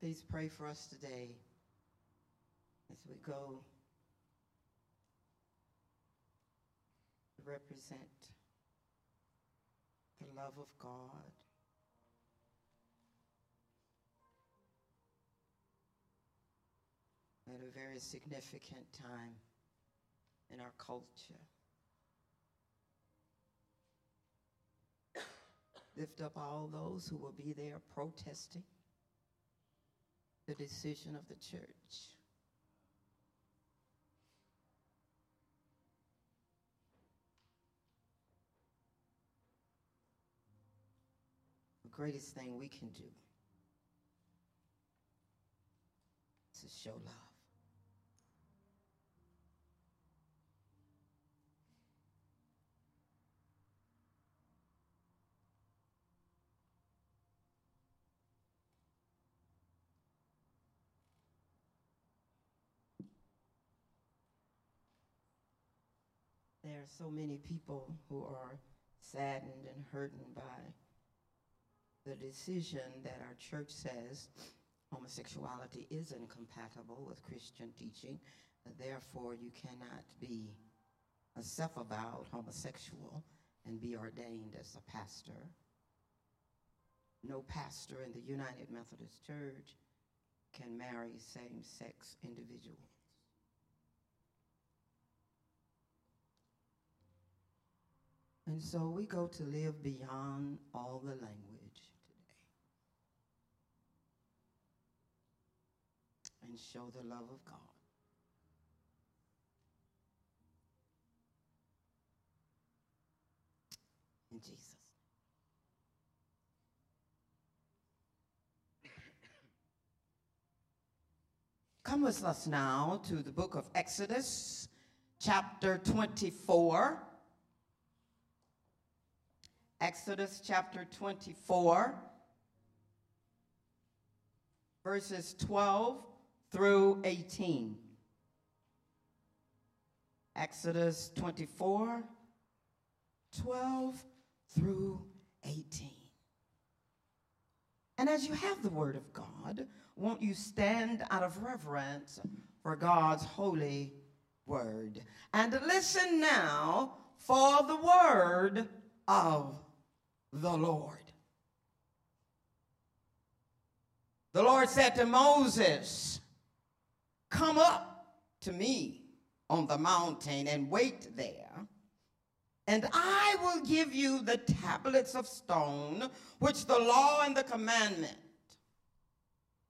Please pray for us today as we go to represent the love of God. At a very significant time in our culture. Lift up all those who will be there protesting the decision of the church. The greatest thing we can do is to show love. There are so many people who are saddened and hurtened by the decision that our church says homosexuality is incompatible with Christian teaching. Therefore, you cannot be a self-avowed homosexual and be ordained as a pastor. No pastor in the United Methodist Church can marry same-sex individuals. And so we go to live beyond all the language today and show the love of God. In Jesus. Come with us now to the book of Exodus, chapter 24. Exodus chapter 24, verses 12 through 18. Exodus 24, 12 through 18. And as you have the word of God, won't you stand out of reverence for God's holy word? And listen now for the word of the Lord. The Lord said to Moses, Come up to me on the mountain and wait there, and I will give you the tablets of stone, which the law and the commandment,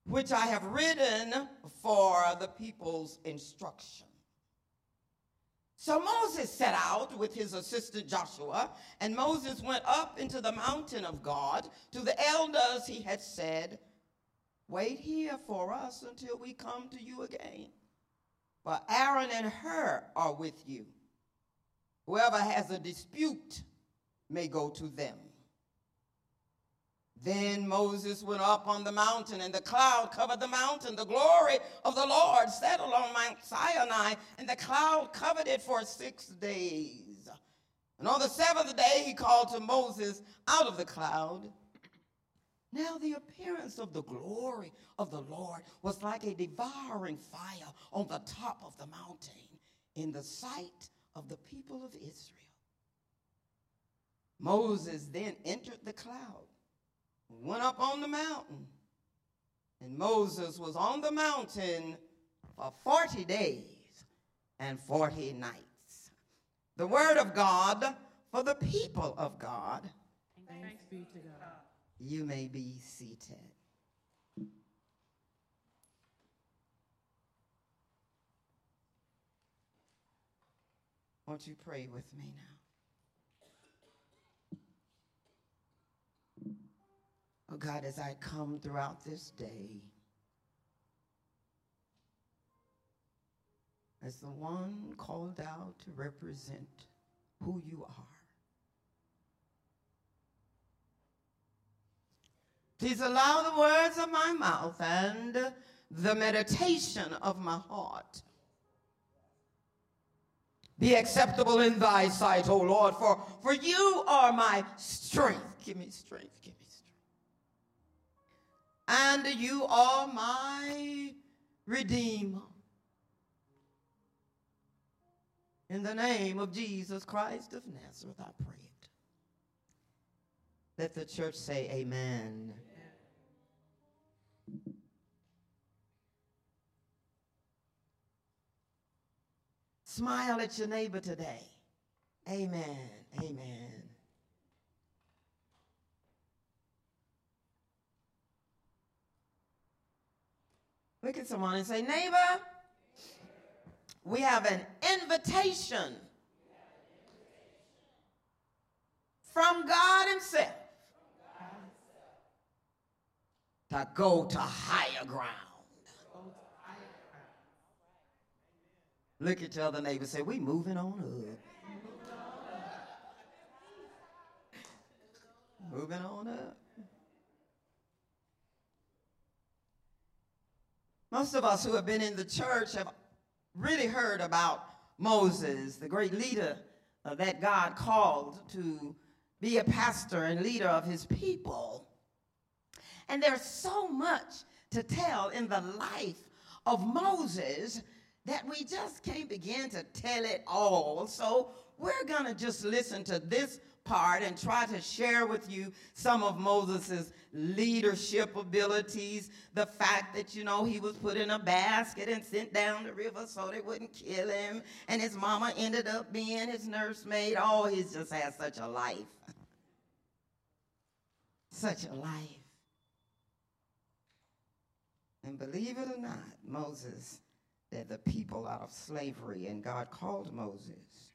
which I have written for the people's instruction. So Moses set out with his assistant Joshua, and Moses went up into the mountain of God. To the elders he had said, Wait here for us until we come to you again. For Aaron and Hur are with you. Whoever has a dispute may go to them. Then Moses went up on the mountain, and the cloud covered the mountain. The glory of the Lord settled on Mount Sinai, and the cloud covered it for six days. And on the seventh day, he called to Moses out of the cloud. Now, the appearance of the glory of the Lord was like a devouring fire on the top of the mountain in the sight of the people of Israel. Moses then entered the cloud went up on the mountain. And Moses was on the mountain for 40 days and 40 nights. The word of God for the people of God. Thanks be to God. You may be seated. Won't you pray with me now? Oh God, as I come throughout this day, as the one called out to represent who you are. Please allow the words of my mouth and the meditation of my heart be acceptable in thy sight, O Lord, for, for you are my strength. Give me strength, give. And you are my redeemer. In the name of Jesus Christ of Nazareth, I pray it. Let the church say amen. Smile at your neighbor today. Amen. Amen. Look at someone and say, neighbor, we have an invitation from God Himself to go to higher ground. Look at your other neighbor say, we moving on up. Moving on up. Most of us who have been in the church have really heard about Moses, the great leader uh, that God called to be a pastor and leader of his people. And there's so much to tell in the life of Moses that we just can't begin to tell it all. So we're going to just listen to this part and try to share with you some of Moses' leadership abilities. The fact that, you know, he was put in a basket and sent down the river so they wouldn't kill him. And his mama ended up being his nursemaid. Oh, he's just had such a life. such a life. And believe it or not, Moses led the people out of slavery, and God called Moses,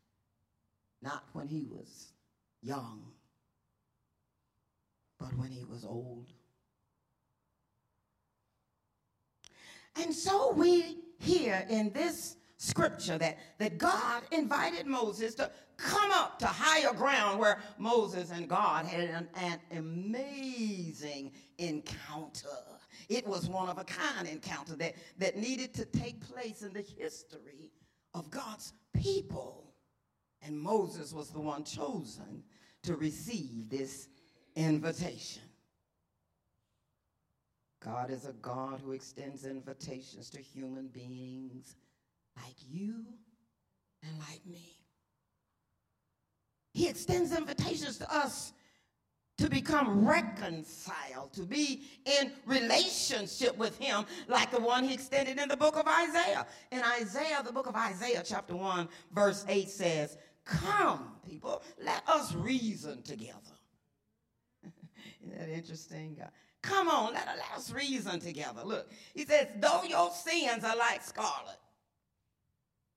not when he was young, but when he was old. And so we hear in this scripture that, that God invited Moses to come up to higher ground where Moses and God had an, an amazing encounter. It was one of a kind encounter that, that needed to take place in the history of God's people. And Moses was the one chosen to receive this invitation. God is a God who extends invitations to human beings like you and like me. He extends invitations to us to become reconciled, to be in relationship with him like the one he extended in the book of Isaiah. In Isaiah, the book of Isaiah, chapter 1, verse 8 says, Come, people, let us reason together. Isn't that interesting? God? Come on, let, let us reason together. Look, he says, Though your sins are like scarlet,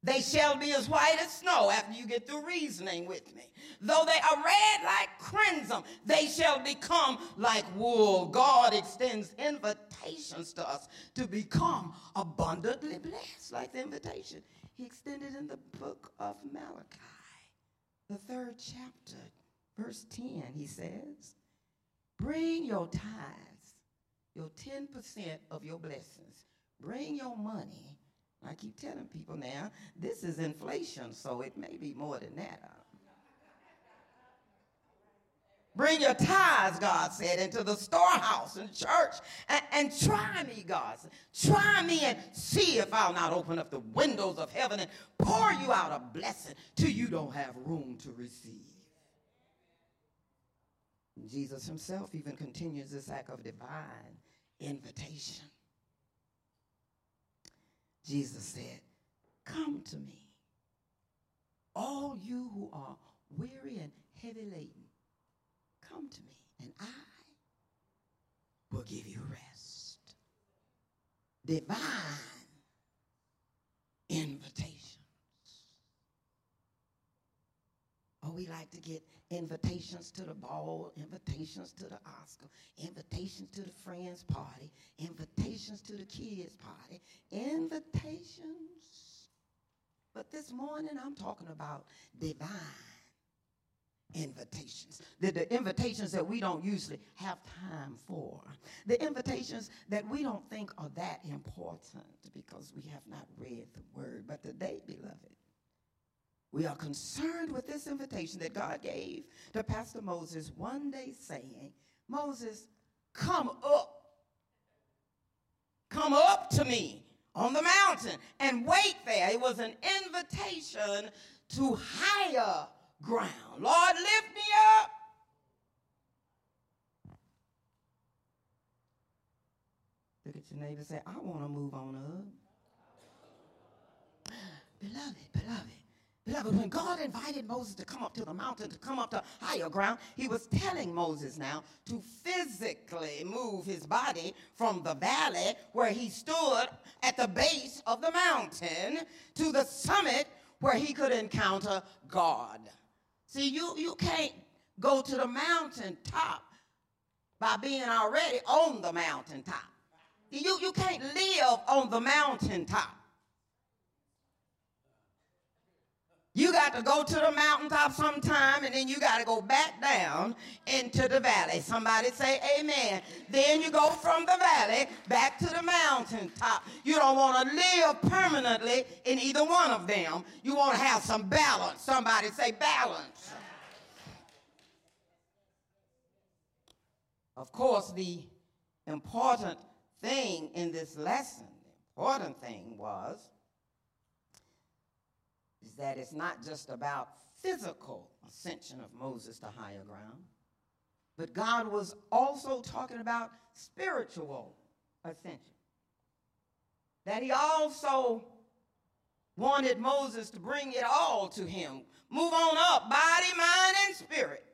they shall be as white as snow after you get through reasoning with me. Though they are red like crimson, they shall become like wool. God extends invitations to us to become abundantly blessed, like the invitation he extended in the book of Malachi, the third chapter, verse 10. He says, Bring your tithes, your 10% of your blessings. Bring your money I keep telling people now, this is inflation, so it may be more than that. Uh, Bring your tithes, God said, into the storehouse and church and, and try me, God. Try me and see if I'll not open up the windows of heaven and pour you out a blessing till you don't have room to receive. Jesus himself even continues this act of divine invitation. Jesus said, Come to me, all you who are weary and heavy laden. Come to me, and I will give you rest. Divine invitations. Oh, we like to get invitations to the ball, invitations to the Oscar, invitations to the friends' party, invitations to the kids' party, invitations. But this morning I'm talking about divine invitations. The, the invitations that we don't usually have time for. The invitations that we don't think are that important because we have not read the word. But today, beloved, we are concerned with this invitation that God gave to Pastor Moses one day saying, Moses, come up. Come up to me on the mountain and wait there. It was an invitation to higher ground. Lord, lift me up. Look at your neighbor say, I want to move on up. Beloved, beloved, beloved, when God invited Moses to come up to the mountain, to come up to higher ground, he was telling Moses now to physically move his body from the valley where he stood at the base of the mountain to the summit where he could encounter God. See, you, you can't go to the mountaintop by being already on the mountaintop. You, you can't live on the mountaintop. You got to go to the mountaintop sometime and then you got to go back down into the valley. Somebody say amen. Then you go from the valley back to the mountaintop. You don't want to live permanently in either one of them. You want to have some balance. Somebody say balance. Of course, the important thing in this lesson, the important thing was is that it's not just about physical ascension of Moses to higher ground, but God was also talking about spiritual ascension. That he also wanted Moses to bring it all to him. Move on up, body, mind, and spirit.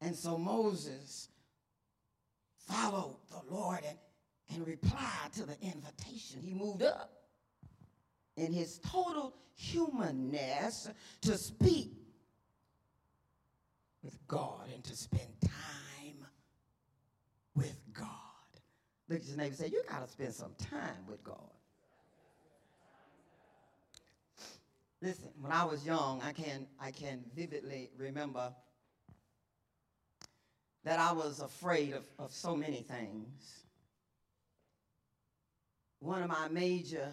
And so Moses followed the Lord and, and replied to the invitation. He moved up in mm-hmm. his total humanness to speak with God and to spend time with God. Look at your neighbor and say, You got to spend some time with God. Listen, when I was young, I can, I can vividly remember that I was afraid of, of so many things. One of my major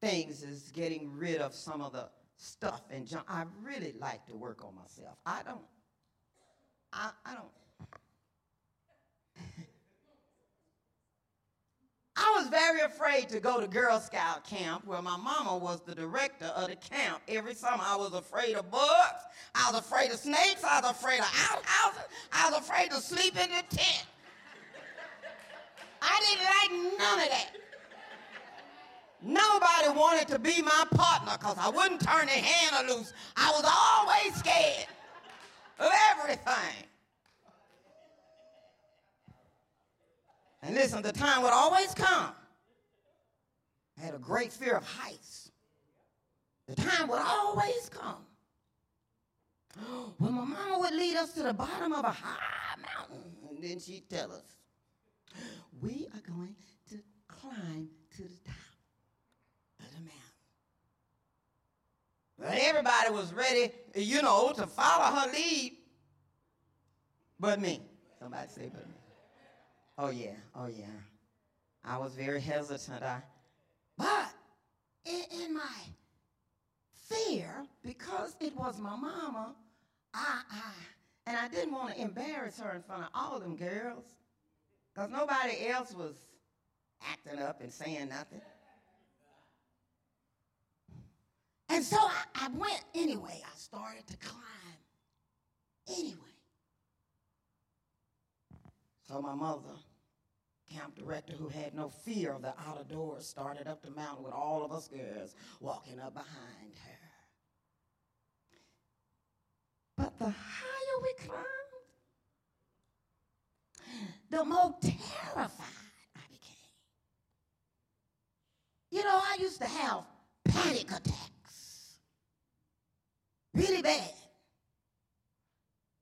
things is getting rid of some of the stuff and junk. I really like to work on myself. I don't, I, I don't. I was very afraid to go to Girl Scout camp where my mama was the director of the camp. Every summer I was afraid of bugs. I was afraid of snakes. I was afraid of outhouses. I was afraid to sleep in the tent. I didn't like none of that. Nobody wanted to be my partner because I wouldn't turn their hand loose. I was always scared of everything. And listen, the time would always come. I had a great fear of heights. The time would always come when my mama would lead us to the bottom of a high mountain, and then she'd tell us, We are going to climb to the top of the mountain. But everybody was ready, you know, to follow her lead, but me. Somebody say, but me. Oh, yeah, oh, yeah. I was very hesitant. I, but in, in my fear, because it was my mama, I, I, and I didn't want to embarrass her in front of all them girls, because nobody else was acting up and saying nothing. And so I, I went anyway. I started to climb anyway. So my mother, camp director who had no fear of the outer doors, started up the mountain with all of us girls walking up behind her. But the higher we climbed, the more terrified I became. You know, I used to have panic attacks really bad.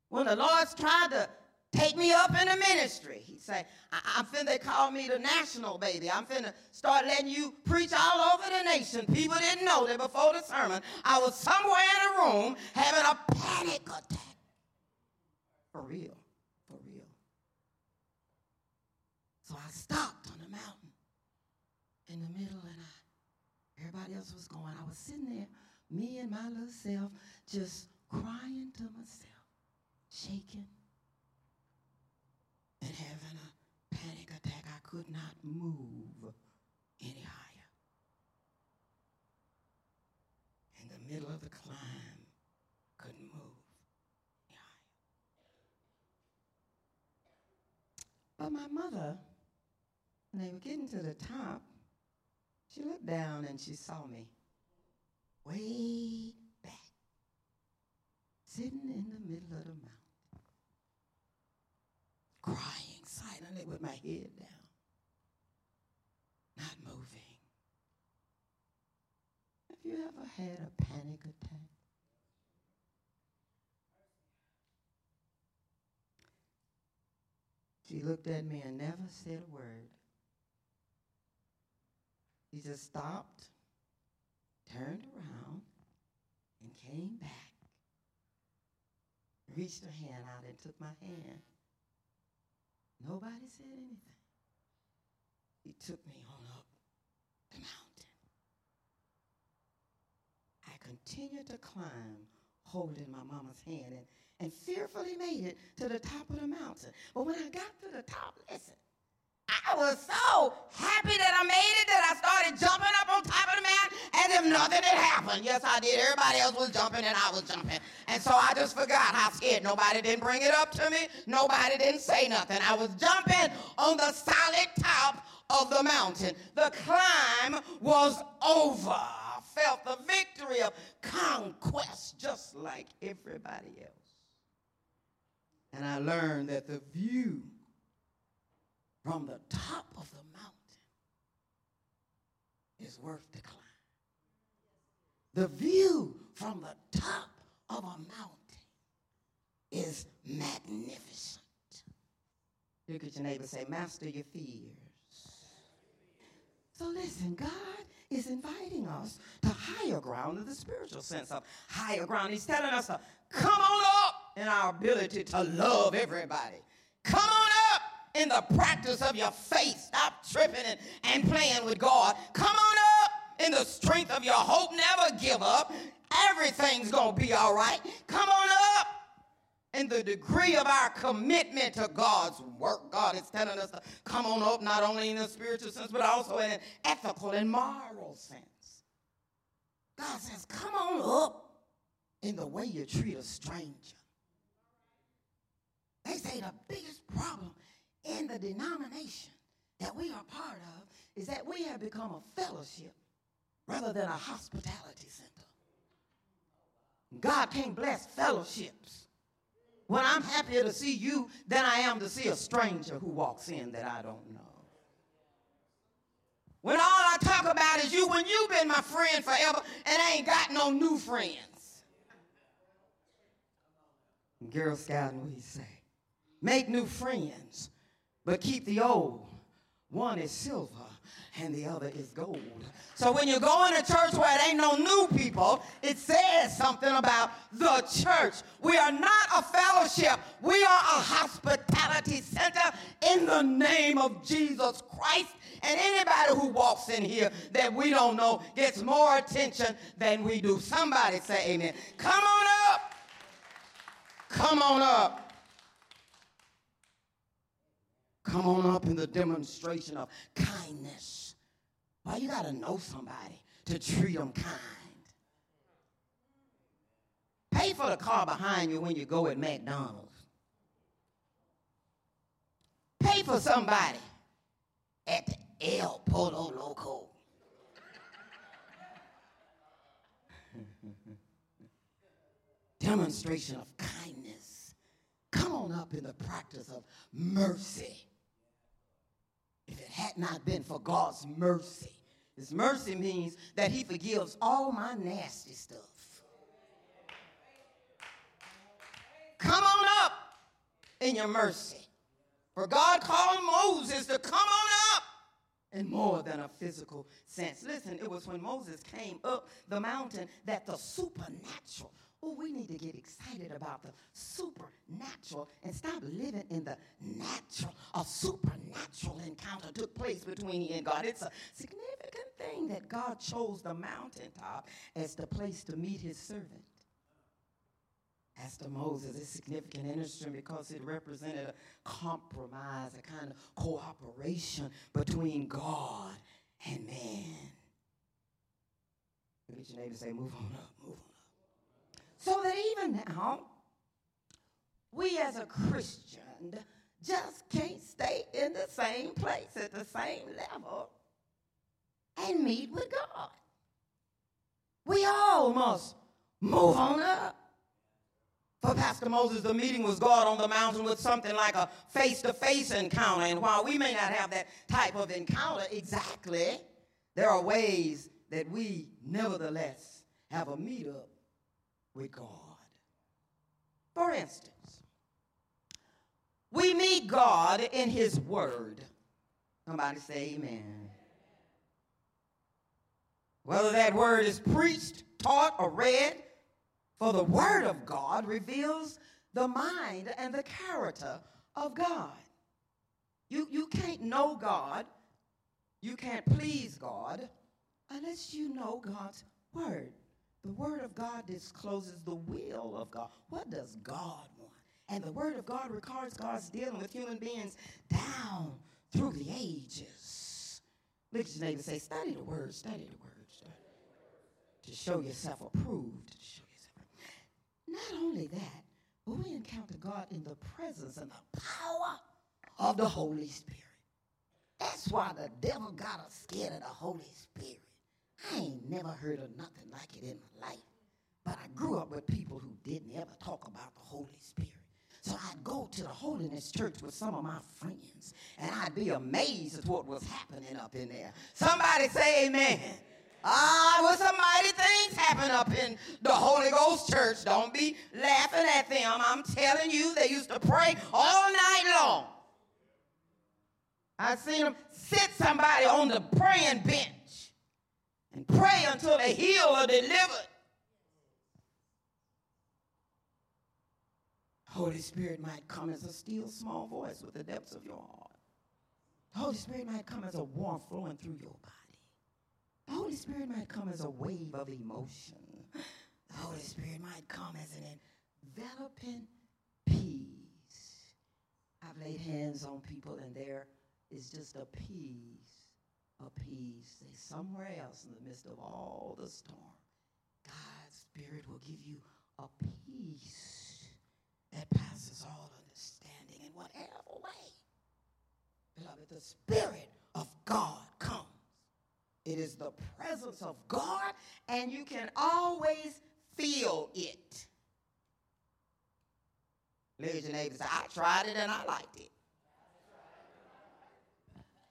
When the Lord's tried to take me up in the ministry, he said, I- am finna, call me the national baby. I'm finna start letting you preach all over the nation. People didn't know that before the sermon, I was somewhere in a room having a panic attack. For real, for real. So I stopped on the mountain in the middle and I, everybody else was going. I was sitting there, me and my little self, just crying to myself, shaking and having a panic attack. I could not move any higher. In the middle of the climb, couldn't move any higher. But my mother, when they were getting to the top, she looked down and she saw me way back, sitting in the middle of the mountain crying silently with my head down, not moving. Have you ever had a panic attack? She looked at me and never said a word. She just stopped, turned around, and came back. Reached her hand out and took my hand. Nobody said anything. He took me on up the mountain. I continued to climb, holding my mama's hand, and, and fearfully made it to the top of the mountain. But when I got to the top, listen, I was so happy that I made it that I started jumping up on top of the mountain as if nothing had happened. Yes, I did. Everybody else was jumping and I was jumping. And so I just forgot how scared. Nobody didn't bring it up to me. Nobody didn't say nothing. I was jumping on the solid top of the mountain. The climb was over. I felt the victory of conquest just like everybody else. And I learned that the view from the top of the mountain is worth the climb. The view from the top of a mountain is magnificent. Look at your neighbor say, Master your fears. So listen, God is inviting us to higher ground in the spiritual sense of higher ground. He's telling us to come on up in our ability to love everybody. Come on in the practice of your faith. Stop tripping and, and playing with God. Come on up in the strength of your hope. Never give up. Everything's going to be all right. Come on up in the degree of our commitment to God's work. God is telling us to come on up, not only in a spiritual sense, but also in an ethical and moral sense. God says, come on up in the way you treat a stranger. They say the biggest problem in the denomination that we are part of is that we have become a fellowship rather than a hospitality center. God can't bless fellowships when I'm happier to see you than I am to see a stranger who walks in that I don't know. When all I talk about is you, when you've been my friend forever and I ain't got no new friends. Girl Scout, he say? Make new friends but keep the old. One is silver and the other is gold. So when you go in a church where it ain't no new people, it says something about the church. We are not a fellowship. We are a hospitality center in the name of Jesus Christ. And anybody who walks in here that we don't know gets more attention than we do. Somebody say amen. Come on up. Come on up. Come on up in the demonstration of kindness. Why you got to know somebody to treat them kind. Pay for the car behind you when you go at McDonald's. Pay for somebody at the El Pollo Loco. Demonstration of kindness. Come on up in the practice of mercy had not been for God's mercy. His mercy means that he forgives all my nasty stuff. Come on up in your mercy. For God called Moses to come on up in more than a physical sense. Listen, it was when Moses came up the mountain that the supernatural Oh, we need to get excited about the supernatural and stop living in the natural. A supernatural encounter took place between he and God. It's a significant thing that God chose the mountaintop as the place to meet his servant. As to Moses, it's significant interesting because it represented a compromise, a kind of cooperation between God and man. Look at your neighbor say, move on up, move on so that even now, we as a Christian just can't stay in the same place at the same level and meet with God. We all must move on up. For Pastor Moses, the meeting was God on the mountain with something like a face to face encounter. And while we may not have that type of encounter exactly, there are ways that we nevertheless have a meetup with God. For instance, we meet God in His Word. Somebody say amen. Whether that word is preached, taught, or read, for the Word of God reveals the mind and the character of God. You, you can't know God, you can't please God unless you know God's Word. The Word of God discloses the will of God. What does God want? And the Word of God records God's dealing with human beings down through the ages. Look at your neighbor say, study the Word, study the Word, study. To show yourself approved. Not only that, but we encounter God in the presence and the power of the Holy Spirit. That's why the devil got us scared of the Holy Spirit. I ain't never heard of nothing like it in my life. But I grew up with people who didn't ever talk about the Holy Spirit. So I'd go to the Holiness Church with some of my friends, and I'd be amazed at what was happening up in there. Somebody say amen. Ah, well, some mighty things happen up in the Holy Ghost Church. Don't be laughing at them. I'm telling you, they used to pray all night long. I seen them sit somebody on the praying bench and pray until they heal or delivered. Holy Spirit might come as a still small voice with the depths of your heart. The Holy Spirit might come as a warmth flowing through your body. The Holy Spirit might come as a wave of emotion. The Holy Spirit might come as an enveloping peace. I've laid hands on people and there is just a peace a peace. Say somewhere else in the midst of all the storm, God's Spirit will give you a peace that passes all understanding in whatever way. Beloved, the Spirit of God comes. It is the presence of God, and you can always feel it. Look at your neighbor say, I tried it and I liked it.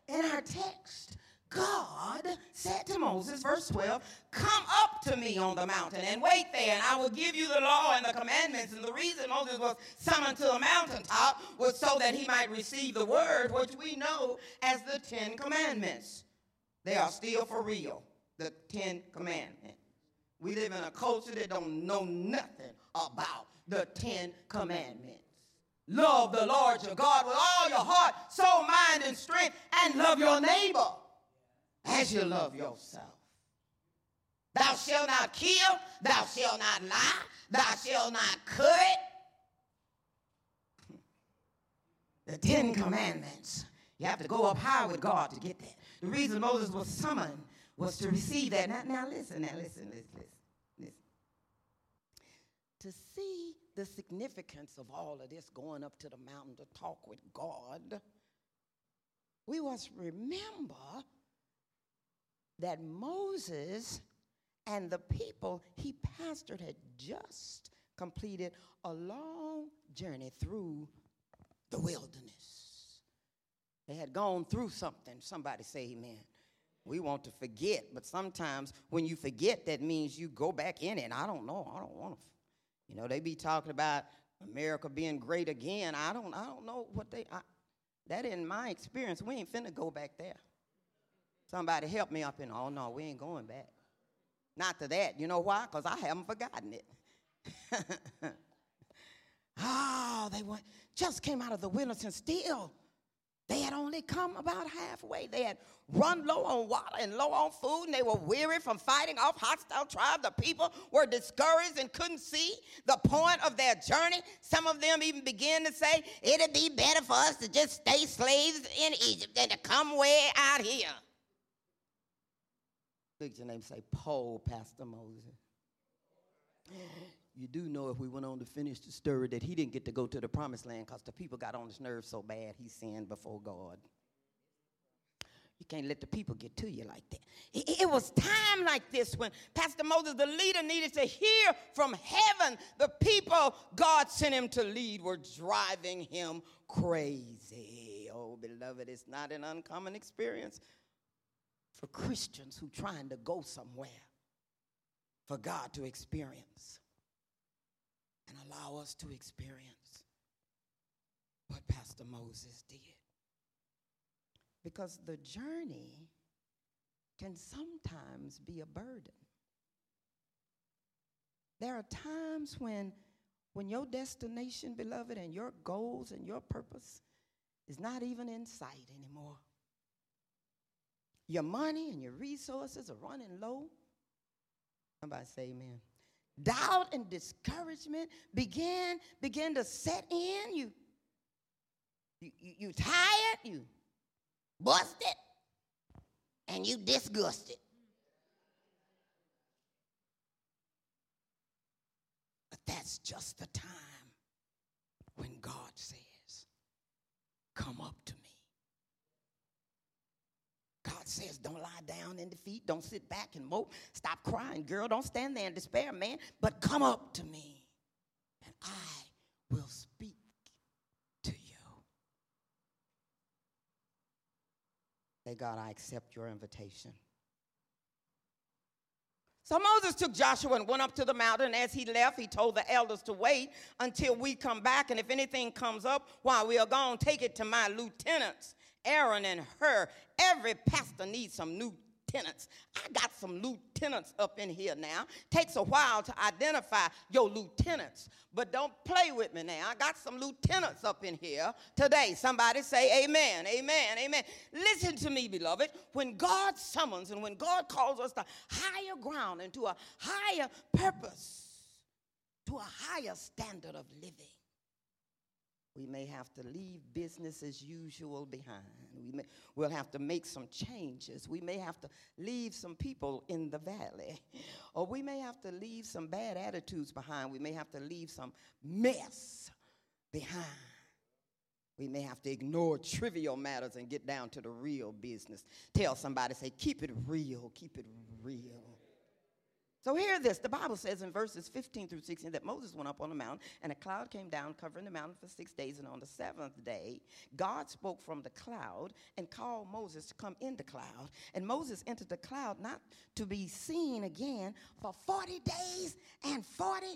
In our text, God said to Moses, verse 12, Come up to me on the mountain and wait there, and I will give you the law and the commandments. And the reason Moses was summoned to the mountaintop was so that he might receive the word, which we know as the Ten Commandments. They are still for real, the Ten Commandments. We live in a culture that don't know nothing about the Ten Commandments. Love the Lord your God with all your heart, soul, mind, and strength, and love your neighbor as you love yourself. Thou shalt not kill, thou shalt not lie, thou shalt not cut. The Ten Commandments. You have to go up high with God to get that. The reason Moses was summoned was to receive that. Now, now listen, now listen, listen, listen, listen. To see the significance of all of this going up to the mountain to talk with God, we must remember that Moses and the people he pastored had just completed a long journey through the wilderness. They had gone through something. Somebody say amen. We want to forget, but sometimes when you forget, that means you go back in it. I don't know. I don't want to. You know, they be talking about America being great again. I don't, I don't know what they, I, that in my experience, we ain't finna go back there. Somebody help me up in, oh no, we ain't going back. Not to that. You know why? Because I haven't forgotten it. oh, they went, just came out of the wilderness and still they had only come about halfway. They had run low on water and low on food, and they were weary from fighting off hostile tribes. The people were discouraged and couldn't see the point of their journey. Some of them even began to say, It'd be better for us to just stay slaves in Egypt than to come way out here. Look at your name say, Paul, Pastor Moses. You do know if we went on to finish the story that he didn't get to go to the promised land because the people got on his nerves so bad he sinned before God. You can't let the people get to you like that. It, it, was time like this when Pastor Moses, the leader, needed to hear from heaven. The people God sent him to lead were driving him crazy. Oh, beloved, it's not an uncommon experience for Christians who trying to go somewhere for God to experience and allow us to experience what Pastor Moses did. Because the journey can sometimes be a burden. There are times when when your destination, beloved, and your goals and your purpose is not even in sight anymore. Your money and your resources are running low. Somebody say amen. Doubt and discouragement begin begin to set in you. You, you, you tired you busted and you disgusted. But that's just the time when god says come up to me God says, don't lie down in defeat. Don't sit back and mope. Stop crying, girl. Don't stand there in despair, man. But come up to me, and I will speak to you. Say, God, I accept your invitation. So Moses took Joshua and went up to the mountain. As he left, he told the elders to wait until we come back. And if anything comes up while we are gone, take it to my lieutenants Aaron and Hur. Every pastor needs some new tenants. I got some lieutenants up in here now. Takes a while to identify your lieutenants, but don't play with me now. I got some lieutenants up in here today. Somebody say amen, amen, amen. Listen to me, beloved. When God summons and when God calls us to higher ground and to a higher purpose, to a higher standard of living, we may have to leave business as usual behind. We may, we'll have to make some changes. We may have to leave some people in the valley. Or we may have to leave some bad attitudes behind. We may have to leave some mess behind. We may have to ignore trivial matters and get down to the real business. Tell somebody, say, keep it real, keep it real. So hear this. The Bible says in verses 15 through 16 that Moses went up on the mountain and a cloud came down covering the mountain for six days. And on the seventh day, God spoke from the cloud and called Moses to come in the cloud. And Moses entered the cloud not to be seen again for 40 days and 40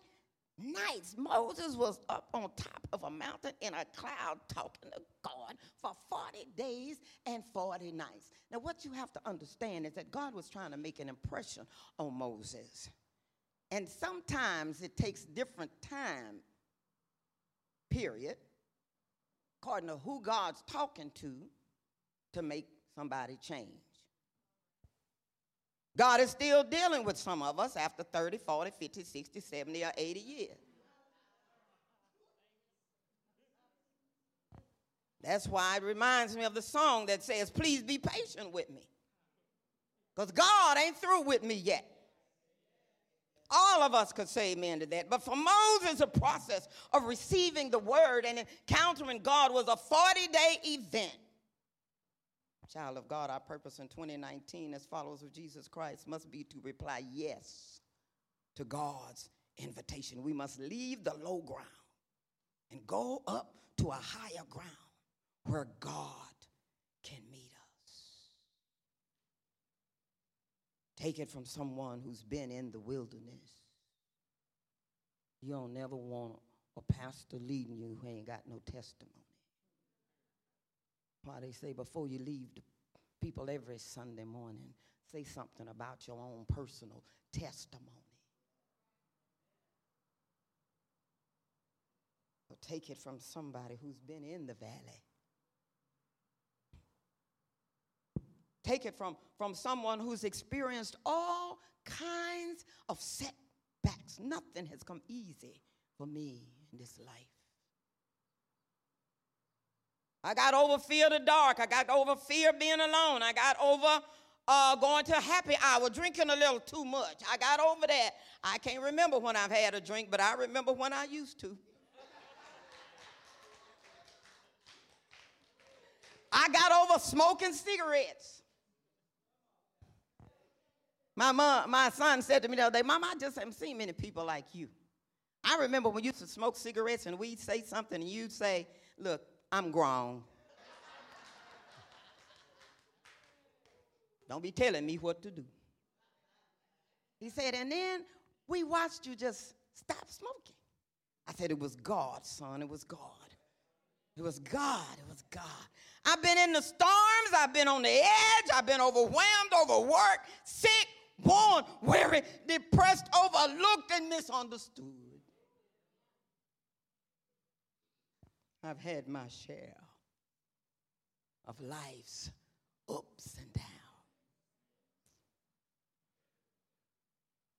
nights. Moses was up on top of a mountain in a cloud talking to God for 40 days and 40 nights. Now, what you have to understand is that God was trying to make an impression on Moses. And sometimes it takes different time, period, according to who God's talking to, to make somebody change. God is still dealing with some of us after 30, 40, 50, 60, 70, or 80 years. That's why it reminds me of the song that says, Please be patient with me. Because God ain't through with me yet. All of us could say amen to that. But for Moses, the process of receiving the word and encountering God was a 40 day event. Child of God, our purpose in 2019 as followers of Jesus Christ must be to reply yes to God's invitation. We must leave the low ground and go up to a higher ground where God can meet us. Take it from someone who's been in the wilderness. You don't never want a pastor leading you who ain't got no testimony. They say before you leave the people every Sunday morning, say something about your own personal testimony. So take it from somebody who's been in the valley. Take it from, from someone who's experienced all kinds of setbacks. Nothing has come easy for me in this life. I got over fear of the dark. I got over fear of being alone. I got over uh, going to happy hour, drinking a little too much. I got over that. I can't remember when I've had a drink, but I remember when I used to. I got over smoking cigarettes. My mom, my son said to me the other day, Mom, I just haven't seen many people like you. I remember when you used to smoke cigarettes and we'd say something and you'd say, Look, I'm grown. Don't be telling me what to do. He said, and then we watched you just stop smoking. I said, it was God, son. It was God. It was God. It was God. I've been in the storms. I've been on the edge. I've been overwhelmed, overworked, sick, worn, weary, depressed, overlooked, and misunderstood. I've had my share of life's ups and downs.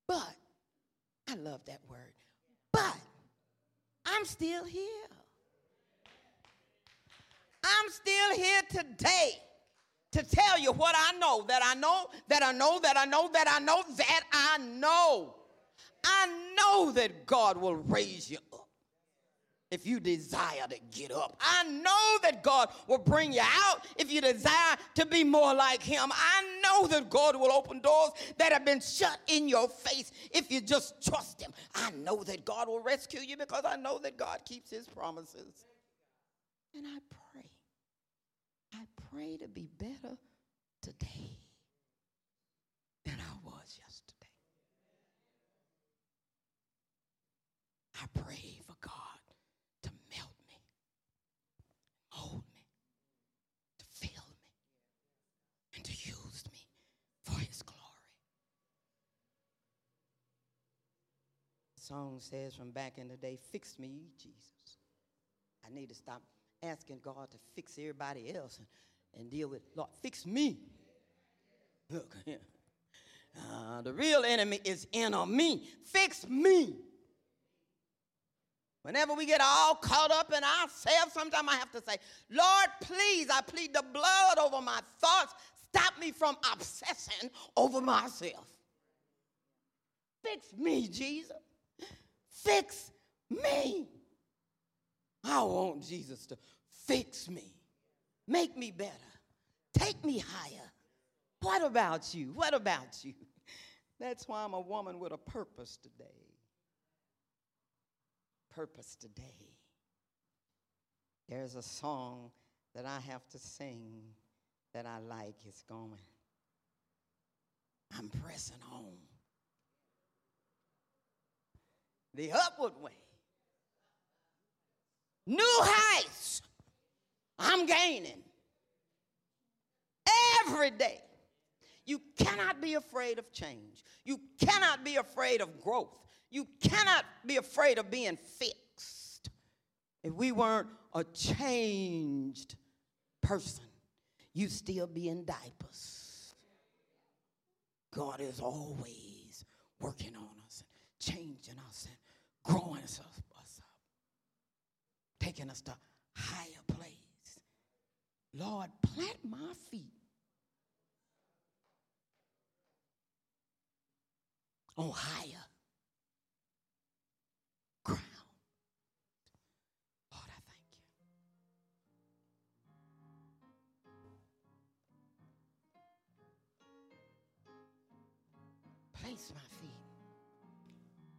But, I love that word, but I'm still here. I'm still here today to tell you what I know that I know, that I know, that I know, that I know, that I know. I know that God will raise you up if you desire to get up. I know that God will bring you out if you desire to be more like Him. I know that God will open doors that have been shut in your face if you just trust Him. I know that God will rescue you because I know that God keeps His promises. And I pray, I pray to be better today than I was yesterday. I pray song says from back in the day, Fix me, Jesus. I need to stop asking God to fix everybody else and, and deal with, Lord, fix me. Look, uh, the real enemy is in on me. Fix me. Whenever we get all caught up in ourselves, sometimes I have to say, Lord, please, I plead the blood over my thoughts. Stop me from obsessing over myself. Fix me, Jesus. Fix me. I want Jesus to fix me, make me better, take me higher. What about you? What about you? That's why I'm a woman with a purpose today. Purpose today. There's a song that I have to sing that I like. It's going, I'm pressing on the upward way. New heights I'm gaining every day. You cannot be afraid of change. You cannot be afraid of growth. You cannot be afraid of being fixed. If we weren't a changed person, you'd still be in diapers. God is always working on us, and changing us, and growing us up, taking us to higher place. Lord, plant my feet on higher ground. Lord, I thank you. Place my feet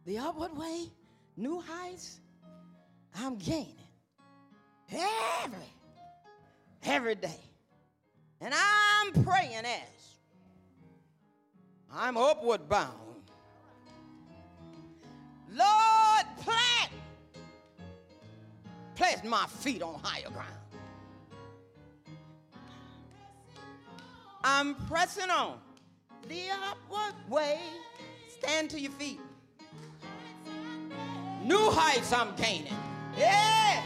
the upward way new heights I'm gaining every, every day. And I'm praying as I'm upward bound. Lord, plant Place my feet on higher ground. I'm pressing on the upward way. Stand to your feet. New heights I'm gaining. Yeah.